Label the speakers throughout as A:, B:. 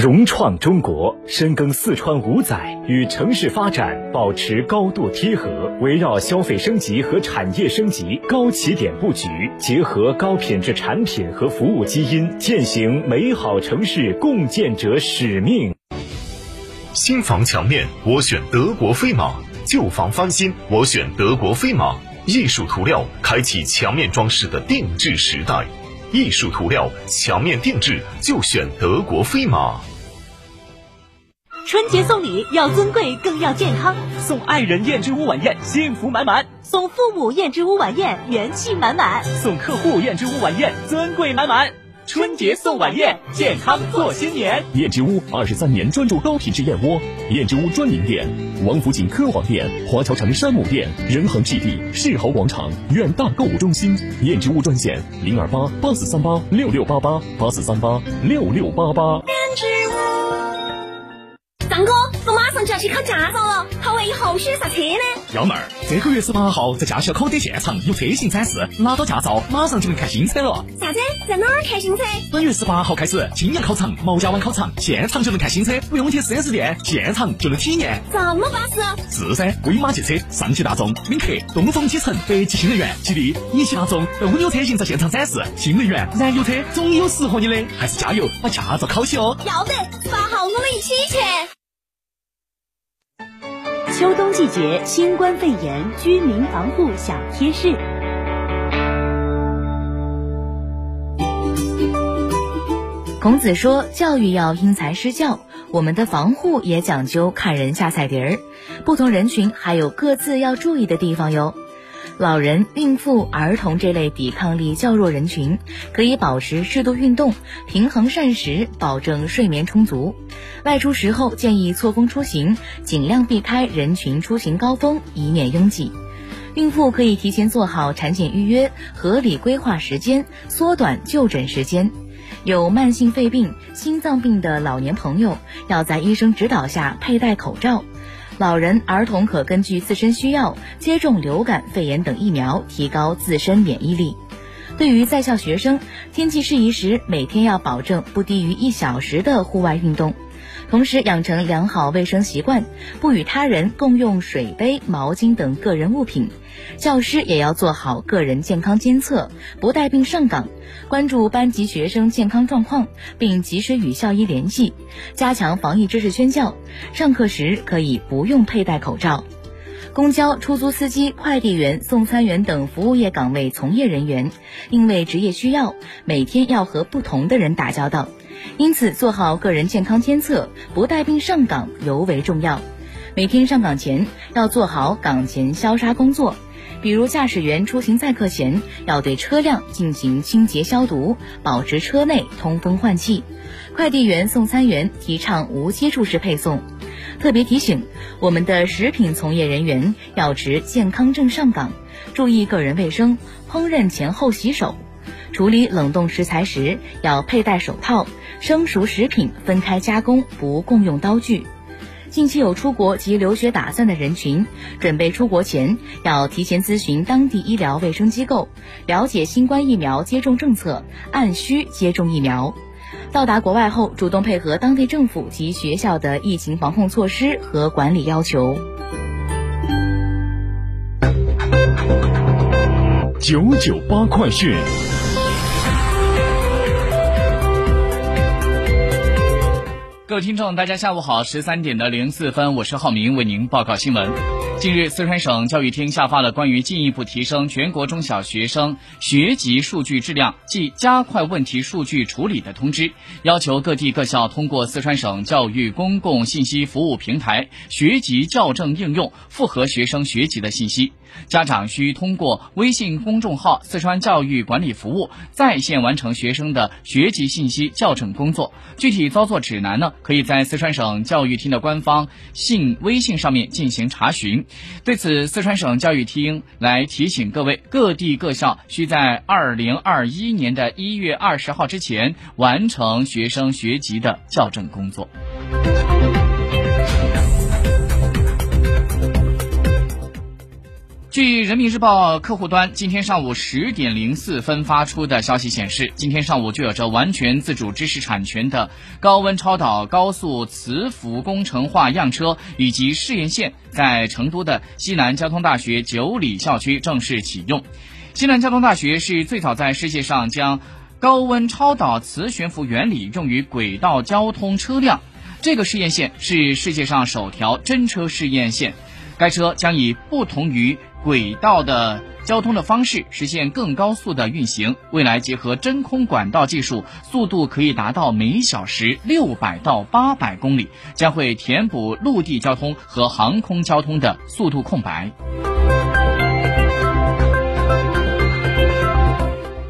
A: 融创中国深耕四川五载，与城市发展保持高度贴合，围绕消费升级和产业升级高起点布局，结合高品质产品和服务基因，践行美好城市共建者使命。
B: 新房墙面我选德国飞马，旧房翻新我选德国飞马。艺术涂料开启墙面装饰的定制时代。艺术涂料墙面定制就选德国飞马。
C: 春节送礼要尊贵更要健康，
D: 送爱人燕之屋晚宴幸福满满，
C: 送父母燕之屋晚宴元气满满，
D: 送客户燕之屋晚宴尊贵满满。春节送晚宴，健康过新年。
E: 燕之屋二十三年专注高品质燕窝，燕之屋专营店：王府井科华店、华侨城山姆店、仁恒置地、世豪广场、远大购物中心。燕之屋专线：零二八八四三八六六八八八四三八六六八八。
C: 去考驾照了，考完以后选啥车呢？
E: 幺妹儿，这个月十八号在驾校考点现场有车型展示，拿到驾照马上就能看新车了。
C: 啥子？在哪儿看新车？
E: 本月十八号开始，青阳考场、毛家湾考场现场就能看新车，不用去四 S 店，现场就能体验。
C: 这么巴适？
E: 是噻，威马汽车、上汽大众领克、东风启辰、北汽新能源、吉利、一汽大众都有车型在现场展示。新能源、燃油车总有适合你的，还是加油把驾照考起哦。
C: 要得，十八号我们一起去。
F: 秋冬季节新冠肺炎居民防护小贴士。
G: 孔子说：“教育要因材施教，我们的防护也讲究看人下菜碟儿。不同人群还有各自要注意的地方哟。老人、孕妇、儿童这类抵抗力较弱人群，可以保持适度运动，平衡膳食，保证睡眠充足。外出时候建议错峰出行，尽量避开人群出行高峰，以免拥挤。孕妇可以提前做好产检预约，合理规划时间，缩短就诊时间。有慢性肺病、心脏病的老年朋友，要在医生指导下佩戴口罩。老人、儿童可根据自身需要接种流感、肺炎等疫苗，提高自身免疫力。对于在校学生，天气适宜时，每天要保证不低于一小时的户外运动，同时养成良好卫生习惯，不与他人共用水杯、毛巾等个人物品。教师也要做好个人健康监测，不带病上岗，关注班级学生健康状况，并及时与校医联系，加强防疫知识宣教。上课时可以不用佩戴口罩。公交、出租司机、快递员、送餐员等服务业岗位从业人员，因为职业需要，每天要和不同的人打交道，因此做好个人健康监测，不带病上岗尤为重要。每天上岗前要做好岗前消杀工作。比如，驾驶员出行载客前要对车辆进行清洁消毒，保持车内通风换气；快递员、送餐员提倡无接触式配送。特别提醒，我们的食品从业人员要持健康证上岗，注意个人卫生，烹饪前后洗手。处理冷冻食材时要佩戴手套，生熟食品分开加工，不共用刀具。近期有出国及留学打算的人群，准备出国前要提前咨询当地医疗卫生机构，了解新冠疫苗接种政策，按需接种疫苗。到达国外后，主动配合当地政府及学校的疫情防控措施和管理要求。
A: 九九八快讯。
H: 各位听众，大家下午好，十三点的零四分，我是浩明，为您报告新闻。近日，四川省教育厅下发了关于进一步提升全国中小学生学籍数据质量及加快问题数据处理的通知，要求各地各校通过四川省教育公共信息服务平台学籍校正应用复核学生学籍的信息。家长需通过微信公众号“四川教育管理服务”在线完成学生的学籍信息校正工作。具体操作指南呢，可以在四川省教育厅的官方信微信上面进行查询。对此，四川省教育厅来提醒各位，各地各校需在二零二一年的一月二十号之前完成学生学籍的校正工作。据人民日报客户端今天上午十点零四分发出的消息显示，今天上午就有着完全自主知识产权的高温超导高速磁浮工程化样车以及试验线在成都的西南交通大学九里校区正式启用。西南交通大学是最早在世界上将高温超导磁悬浮原理用于轨道交通车辆，这个试验线是世界上首条真车试验线。该车将以不同于轨道的交通的方式实现更高速的运行。未来结合真空管道技术，速度可以达到每小时六百到八百公里，将会填补陆地交通和航空交通的速度空白。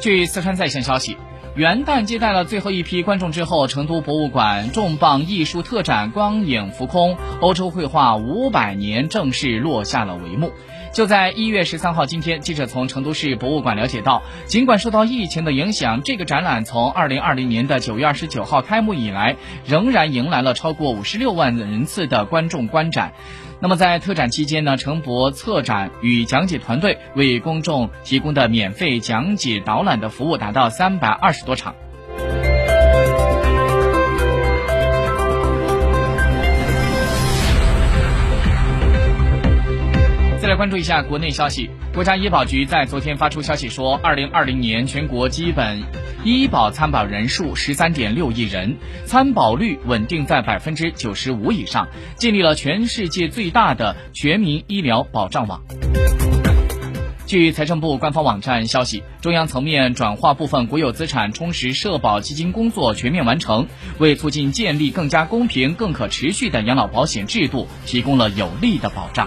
H: 据四川在线消息。元旦接待了最后一批观众之后，成都博物馆重磅艺术特展《光影浮空：欧洲绘画五百年》正式落下了帷幕。就在一月十三号，今天，记者从成都市博物馆了解到，尽管受到疫情的影响，这个展览从二零二零年的九月二十九号开幕以来，仍然迎来了超过五十六万人次的观众观展。那么在特展期间呢，成博策展与讲解团队为公众提供的免费讲解导览的服务达到三百二十多场。来关注一下国内消息，国家医保局在昨天发出消息说，二零二零年全国基本医保参保人数十三点六亿人，参保率稳定在百分之九十五以上，建立了全世界最大的全民医疗保障网。据财政部官方网站消息，中央层面转化部分国有资产充实社保基金工作全面完成，为促进建立更加公平、更可持续的养老保险制度提供了有力的保障。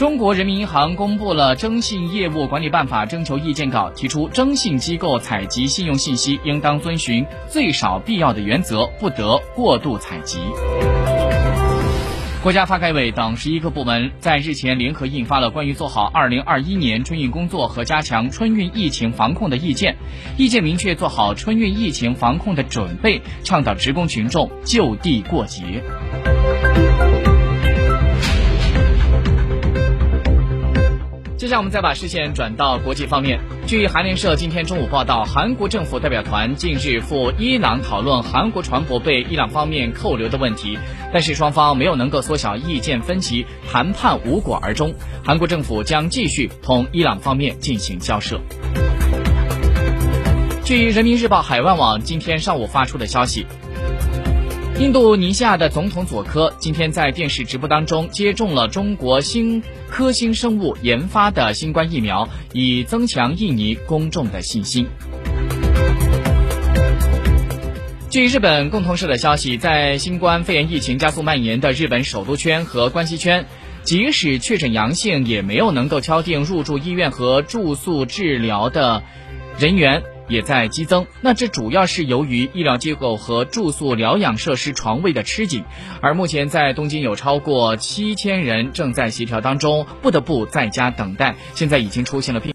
H: 中国人民银行公布了《征信业务管理办法》征求意见稿，提出征信机构采集信用信息应当遵循最少必要的原则，不得过度采集。国家发改委等十一个部门在日前联合印发了关于做好二零二一年春运工作和加强春运疫情防控的意见，意见明确做好春运疫情防控的准备，倡导职工群众就地过节。接下来，我们再把视线转到国际方面。据韩联社今天中午报道，韩国政府代表团近日赴伊朗讨论韩国船舶被伊朗方面扣留的问题，但是双方没有能够缩小意见分歧，谈判无果而终。韩国政府将继续同伊朗方面进行交涉。据人民日报海外网今天上午发出的消息。印度尼西亚的总统佐科今天在电视直播当中接种了中国新科兴生物研发的新冠疫苗，以增强印尼公众的信心。据日本共同社的消息，在新冠肺炎疫情加速蔓延的日本首都圈和关西圈，即使确诊阳性，也没有能够敲定入住医院和住宿治疗的人员。也在激增，那这主要是由于医疗机构和住宿疗养设施床位的吃紧，而目前在东京有超过七千人正在协调当中，不得不在家等待，现在已经出现了病。